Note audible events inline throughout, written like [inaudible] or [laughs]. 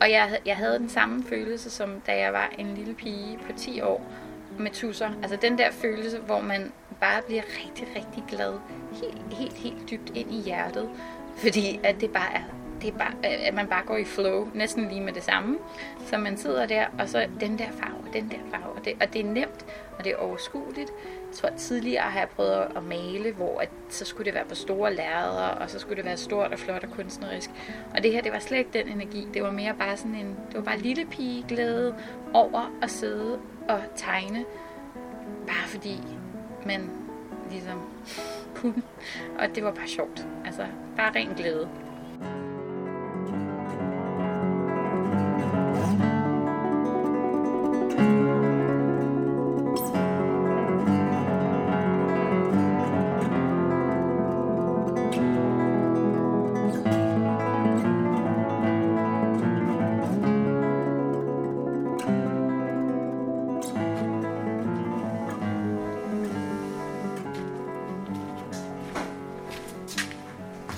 Og jeg, jeg havde den samme følelse, som da jeg var en lille pige på 10 år med tusser. Altså den der følelse, hvor man bare bliver rigtig, rigtig glad. Helt, helt, helt dybt ind i hjertet. Fordi at det bare er det er bare, at man bare går i flow, næsten lige med det samme. Så man sidder der, og så den der farve, den der farve, og det, og det er nemt, og det er overskueligt. Jeg tror, at tidligere har jeg prøvet at male, hvor at, så skulle det være på store lærreder, og så skulle det være stort og flot og kunstnerisk. Og det her, det var slet ikke den energi. Det var mere bare sådan en, det var bare lille pige glæde over at sidde og tegne. Bare fordi man ligesom [laughs] kunne. Og det var bare sjovt. Altså, bare ren glæde.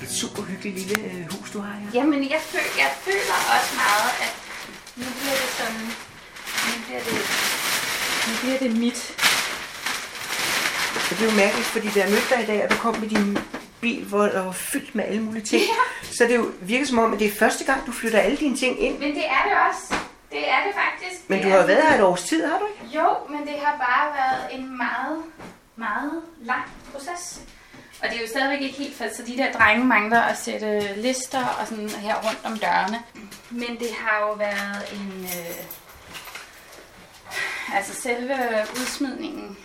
Et super hyggeligt lille øh, hus, du har her. Jamen, jeg, føler, jeg føler også meget, at nu bliver det sådan, nu bliver det, nu bliver det mit. Det er jo mærkeligt, fordi da jeg mødte dig i dag, og du kom med din bil, hvor der var fyldt med alle mulige ting, Ja. så det jo virker som om, at det er første gang, du flytter alle dine ting ind. Men det er det også. Det er det faktisk. Men det du har været her et års tid, har du ikke? Jo, men det har bare været en meget, meget lang proces. Og det er jo stadigvæk ikke helt fast, så de der drenge mangler at sætte lister og sådan her rundt om dørene. Men det har jo været en... Øh, altså selve udsmidningen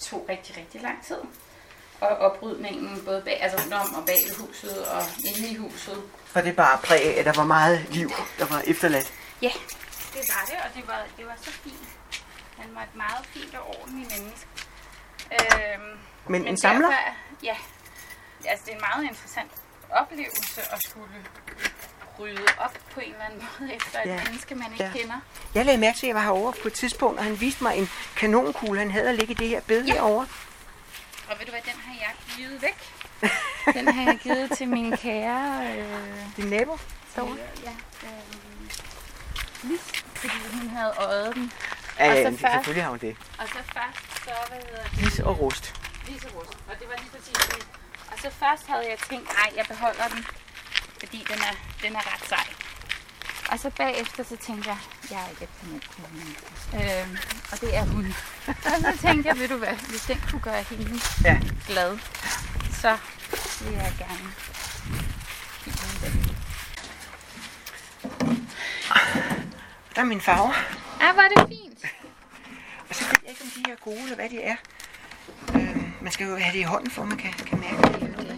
tog rigtig, rigtig lang tid. Og oprydningen både bag, altså rundt om og bag huset og inde i huset. Og det bare præg af, at der var meget liv, der var efterladt. Ja, det var det, og det var, det var så fint. Han var et meget fint og ordentligt menneske. Øhm, Men en samler? Derfor, ja, altså det er en meget interessant oplevelse at skulle rydde op på en eller anden [laughs] måde efter et Ja. menneske, man ikke Ja. kender. Jeg lagde mærke til, at jeg var herovre på et tidspunkt, og han viste mig en kanonkugle, han havde at ligge i det her bed Ja. herovre. Og ved du hvad, den har jeg givet væk. Den har jeg givet til min kære... Øh, Din nabo derovre. ja, øh, Lis, fordi hun havde øjet den. Ja, Og ja, først- selvfølgelig har hun det. Og så først, så hvad hedder det? Lis og rust. Liserust, og det var lige præcis det. Og så først havde jeg tænkt, nej, jeg beholder den, fordi den er, den er ret sej. Og så bagefter så tænkte jeg, jeg er ikke. Øhm, og det er hun. og så tænkte jeg, ved du hvad, hvis den kunne gøre hende Ja. glad, så vil jeg gerne give hende den. Der er min farver. Ah, var det fint. Og så ved jeg ikke, om de er gode, eller hvad de er. Øh, man skal jo have det i hånden, for man kan, kan mærke det. Det er jo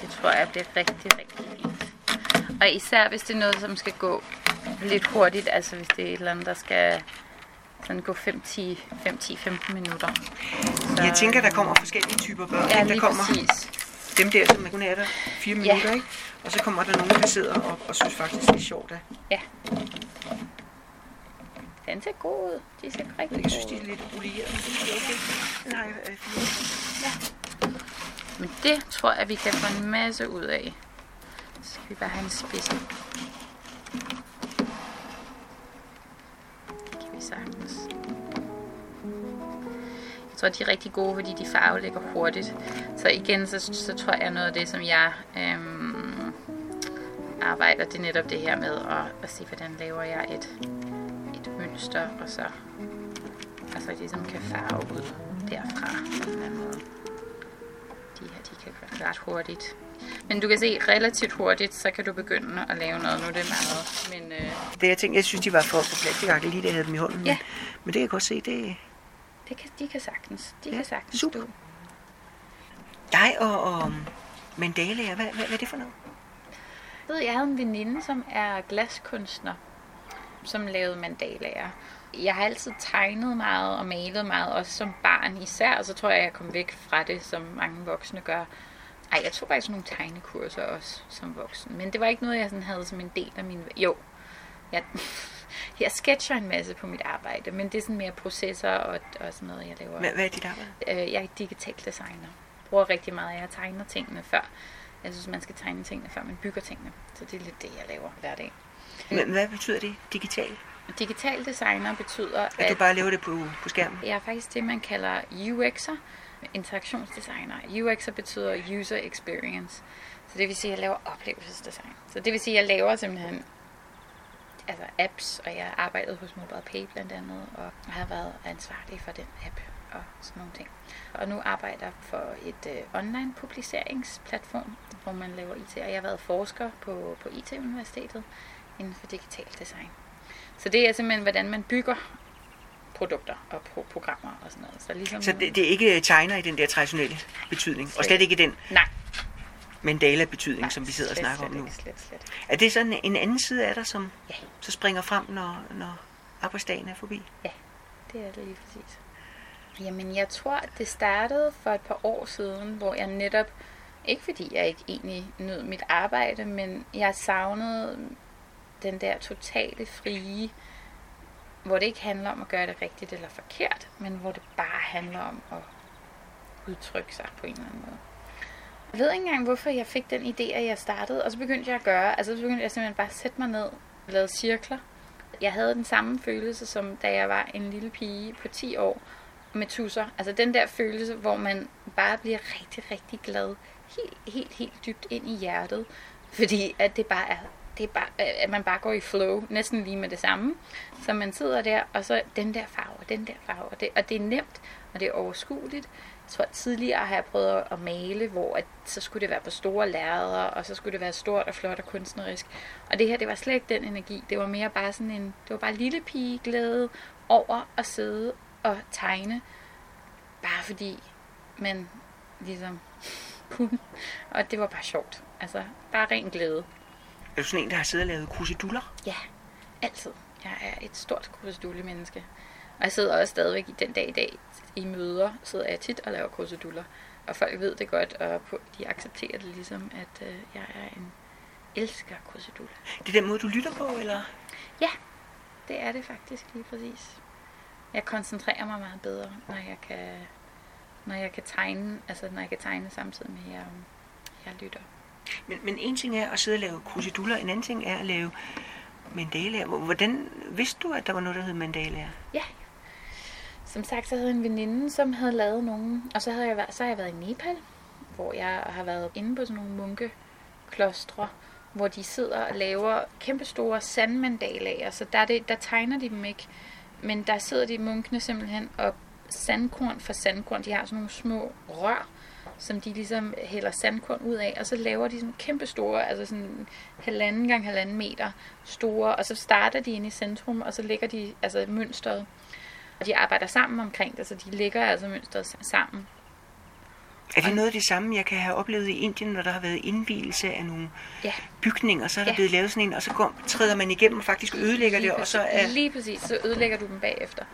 det. Tror jeg bliver rigtig, rigtig fint. Og især hvis det er noget, som skal gå lidt hurtigt, altså hvis det er et eller andet, der skal sådan gå 5-10-15 minutter. Så, Jeg tænker, der kommer forskellige typer børn. Ja, der kommer præcis. dem der, som kun er der fire Ja. minutter, ikke? Og så kommer der nogen, der sidder og, og synes faktisk, det er sjovt. At. Ja. Den ser god ud. De ser rigtig Jeg synes, gode de er lidt olieret. men det er okay. Jeg øh, fire. Men det tror jeg, vi kan få en masse ud af. Så skal vi bare have en spidse. Det kan vi sagtens. Jeg tror, de er rigtig gode, fordi de farvelægger hurtigt. Så igen, så, så tror jeg noget af det, som jeg øhm, arbejder, det er netop det her med at, at se, hvordan laver jeg et, et mønster, og så altså ligesom kan farve ud derfra på en eller anden måde. De her, de kan gøre ret hurtigt. Men du kan se, relativt hurtigt, så kan du begynde at lave noget. Nu er det meget, men øh, Det jeg tænkte, jeg synes, de var for, plastikagtige, lige da jeg havde dem i hånden. Men, Ja. men det kan jeg godt se, det er det kan, de kan sagtens. De Ja, kan sagtens super. stå. dig og, og mandalaer. Hvad, hvad, hvad er det for noget? Jeg ved, jeg havde en veninde, som er glaskunstner, som lavede mandalager. Jeg har altid tegnet meget og malet meget, også som barn især, og så tror jeg, jeg kom væk fra det, som mange voksne gør. Ej, jeg tog faktisk nogle tegnekurser også som voksen, men det var ikke noget, jeg sådan havde som en del af min... Jo, jeg, [laughs] jeg sketcher en masse på mit arbejde, men det er sådan mere processer og, og sådan noget, jeg laver. Hvad, hvad er dit arbejde? Øh, jeg er digital designer. Bruger rigtig meget, jeg tegner tingene før Jeg synes, man skal tegne tingene, før man bygger tingene. Så det er lidt det, jeg laver hver dag. Men hvad betyder det, digital? Digital designer betyder, At du at bare laver det på, på skærmen? jeg er faktisk det, man kalder UX'er, interaktionsdesigner. UX'er betyder user experience. Så det vil sige, at jeg laver oplevelsesdesign. Så det vil sige, at jeg laver simpelthen altså apps, og jeg har arbejdet hos MobilePay blandt andet, og har været ansvarlig for den app og sådan nogle ting. Og nu arbejder jeg for et øh, online publiceringsplatform, hvor man laver IT, og jeg har været forsker på, på IT-universitetet inden for digital design. Så det er simpelthen, hvordan man bygger produkter og pro- programmer og sådan noget. Så, ligesom Så det, det er ikke tegner i den der traditionelle betydning, og Slet slet ikke den Nej, mandala-betydning, nej som vi sidder og slet, snakker om slet nu. Ikke, slet, slet. Er det sådan en anden side af dig, som Ja. så springer frem, når, når arbejdsdagen er forbi? Det er det lige præcis. Jamen, jeg tror, at det startede for et par år siden, hvor jeg netop, ikke fordi jeg ikke egentlig nød mit arbejde, men jeg savnede den der totale frie, hvor det ikke handler om at gøre det rigtigt eller forkert, men hvor det bare handler om at udtrykke sig på en eller anden måde. Jeg ved ikke engang, hvorfor jeg fik den idé, at jeg startede, og så begyndte jeg at gøre, altså så begyndte jeg simpelthen bare at sætte mig ned og lave cirkler. Jeg havde den samme følelse, som da jeg var en lille pige på 10 år med tusser. Altså den der følelse, hvor man bare bliver rigtig, rigtig glad. Helt, helt, helt dybt ind i hjertet. Fordi at det bare er, det er bare, øh, at man bare går i flow, næsten lige med det samme. Så man sidder der, og så den der farve, og den der farve, og det, og det er nemt, og det er overskueligt. Jeg tror, at tidligere har jeg prøvet at male, hvor at, så skulle det være på store lærreder, og så skulle det være stort og flot og kunstnerisk. Og det her, det var slet ikke den energi. Det var mere bare sådan en, det var bare lille pige glæde over at sidde og tegne. Bare fordi man ligesom [laughs] kunne. Og det var bare sjovt. Altså, bare ren glæde. Er du sådan en, der har siddet og lavet kruseduller? Ja, altid. Jeg er et stort krusedulle-menneske. Og jeg sidder også stadigvæk i den dag i dag i møder, sidder jeg tit og laver kruseduller. Og folk ved det godt, og de accepterer det ligesom, at øh, jeg er en elsker kruseduller. Det er den måde, du lytter på, eller? Det er det faktisk lige præcis. Jeg koncentrerer mig meget bedre, når jeg kan, når jeg kan tegne, altså når jeg kan tegne samtidig med, at jeg, jeg lytter. Men, men en ting er at sidde og lave krusiduller, en anden ting er at lave mandalaer. Hvordan vidste du, at der var noget, der hed mandalaer? Ja. Som sagt, så havde jeg en veninde, som havde lavet nogen, og så, havde jeg så har jeg været i Nepal, hvor jeg har været inde på sådan nogle munkeklostre, hvor de sidder og laver kæmpestore sandmandalager, så der, det, der tegner de dem ikke, men der sidder de munkene simpelthen og sandkorn for sandkorn, de har sådan nogle små rør, som de ligesom hælder sandkorn ud af, og så laver de sådan kæmpe store, altså sådan halvanden gang halvanden meter store, og så starter de inde i centrum, og så lægger de altså mønstret, og de arbejder sammen omkring det, så de lægger altså mønstret sa- sammen. Er det noget af det samme, jeg kan have oplevet i Indien, når der har været indvielse af nogle Ja. bygninger, så er der Ja. blevet lavet sådan en, og så går, træder man igennem og faktisk ødelægger det, Lige og så præcis- er... Lige præcis, så ødelægger du dem bagefter.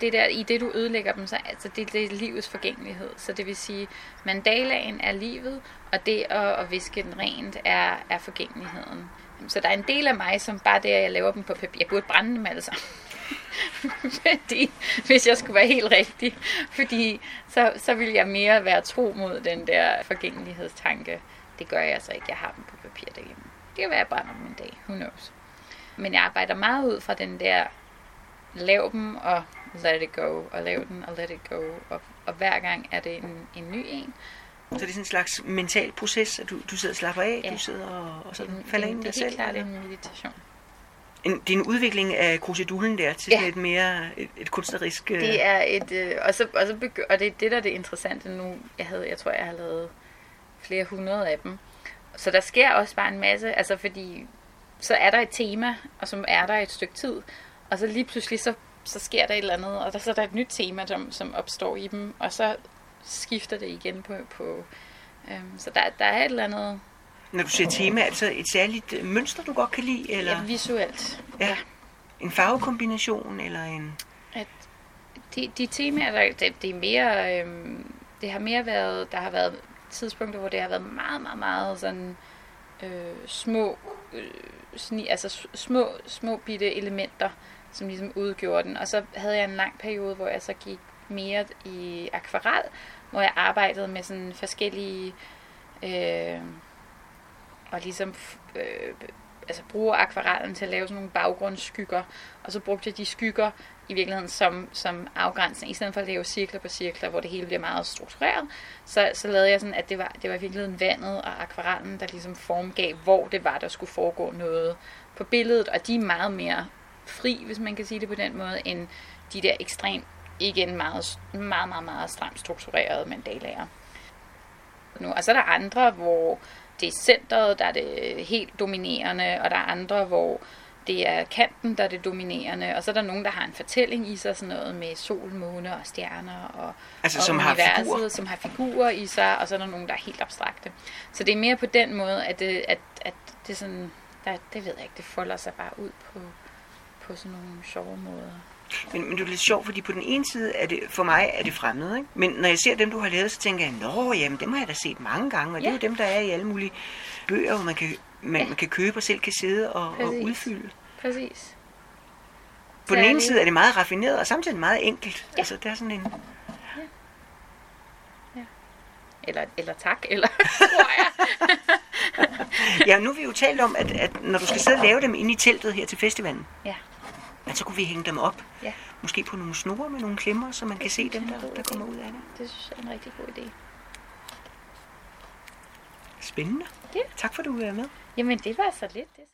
Det der, I det du ødelægger dem, så altså det, det er livets forgængelighed. Så det vil sige, mandalaen er livet, og det at, at viske den rent er, er forgængeligheden. Så der er en del af mig, som bare det, at jeg laver dem på papir. Jeg burde brænde dem alle sammen. [laughs] fordi, hvis jeg skulle være helt rigtig. Fordi så, så vil jeg mere være tro mod den der forgængelighedstanke. Det gør jeg så ikke. Jeg har dem på papir derhjemme. Det kan være, at jeg brænder dem en dag. Who knows? Men jeg arbejder meget ud fra den der, lav dem og let it go, og lav den og let it go. Og, og hver gang er det en, en ny en. Så det er sådan en slags mental proces, at du, du sidder og slapper af, Ja. du sidder og, og så Det, falder det, ind i det dig er helt selv. klart en meditation. En, det er en udvikling af krusedullen der til Ja. sådan et mere et, et kunstnerisk... øh, Det er et, øh, og, så, og, så begy- og det er det, der er det interessante nu. Jeg, havde, jeg tror, jeg har lavet flere hundrede af dem. Så der sker også bare en masse, altså fordi så er der et tema, og så er der et stykke tid, og så lige pludselig så, så sker der et eller andet, og der, så er der et nyt tema, som, som opstår i dem, og så skifter det igen på, på øhm, så der, der er et eller andet Når du siger tema, er det så et særligt øh, mønster, du godt kan lide, eller ja, visuelt. Ja. en farvekombination, eller en... at de, de temaer, der, det, det er mere, øhm, det har mere været, der har været tidspunkter, hvor det har været meget, meget, meget sådan øh, små, øh, sni, altså små, små bitte elementer, som ligesom udgjorde den. Og så havde jeg en lang periode, hvor jeg så gik mere i akvarel, hvor jeg arbejdede med sådan forskellige øh, og ligesom øh, altså bruge akvarellen til at lave sådan nogle baggrundsskygger, og så brugte jeg de skygger i virkeligheden som, som afgrænsning, i stedet for at lave cirkler på cirkler, hvor det hele bliver meget struktureret, så, så lavede jeg sådan, at det var, det var i virkeligheden vandet og akvarellen, der ligesom formgav, hvor det var, der skulle foregå noget på billedet, og de er meget mere fri, hvis man kan sige det på den måde, end de der ekstremt, igen meget, meget, meget, meget stramt strukturerede mandalager. Nu, og så er der andre, hvor det er centret, der er det helt dominerende, og der er andre, hvor det er kanten, der er det dominerende, og så er der nogen, der har en fortælling i sig, sådan noget med sol, måne og stjerner, og, Altså, og som har universet, figurer. som har figurer i sig, og så er der nogen, der er helt abstrakte. Så det er mere på den måde, at det, at, at det sådan, der, det ved jeg ikke, det folder sig bare ud på, på sådan nogle sjove måder. Men, men det er lidt sjovt, fordi på den ene side er det, for mig er det fremmed, ikke? Men når jeg ser dem, du har lavet, så tænker jeg, nå, jamen, dem har jeg da set mange gange, og det er Ja. jo dem, der er i alle mulige bøger, hvor man kan, man, Ja. man kan købe og selv kan sidde og, og Præcis. udfylde. Præcis. På den ene side er det meget raffineret, og samtidig meget enkelt. Ja. Altså, der er sådan en... Eller, eller tak, eller [laughs] tror jeg. Ja, nu har vi jo talt om, at, at når du skal sidde og lave dem inde i teltet her til festivalen, Ja, at så kunne vi hænge dem op. ja, Måske på nogle snore med nogle klemmer, så man kan se dem, er der, der kommer ud af det. det synes jeg er en rigtig god idé. Spændende. Ja. Tak for, at du vil være med. Jamen, det var så lidt. Det.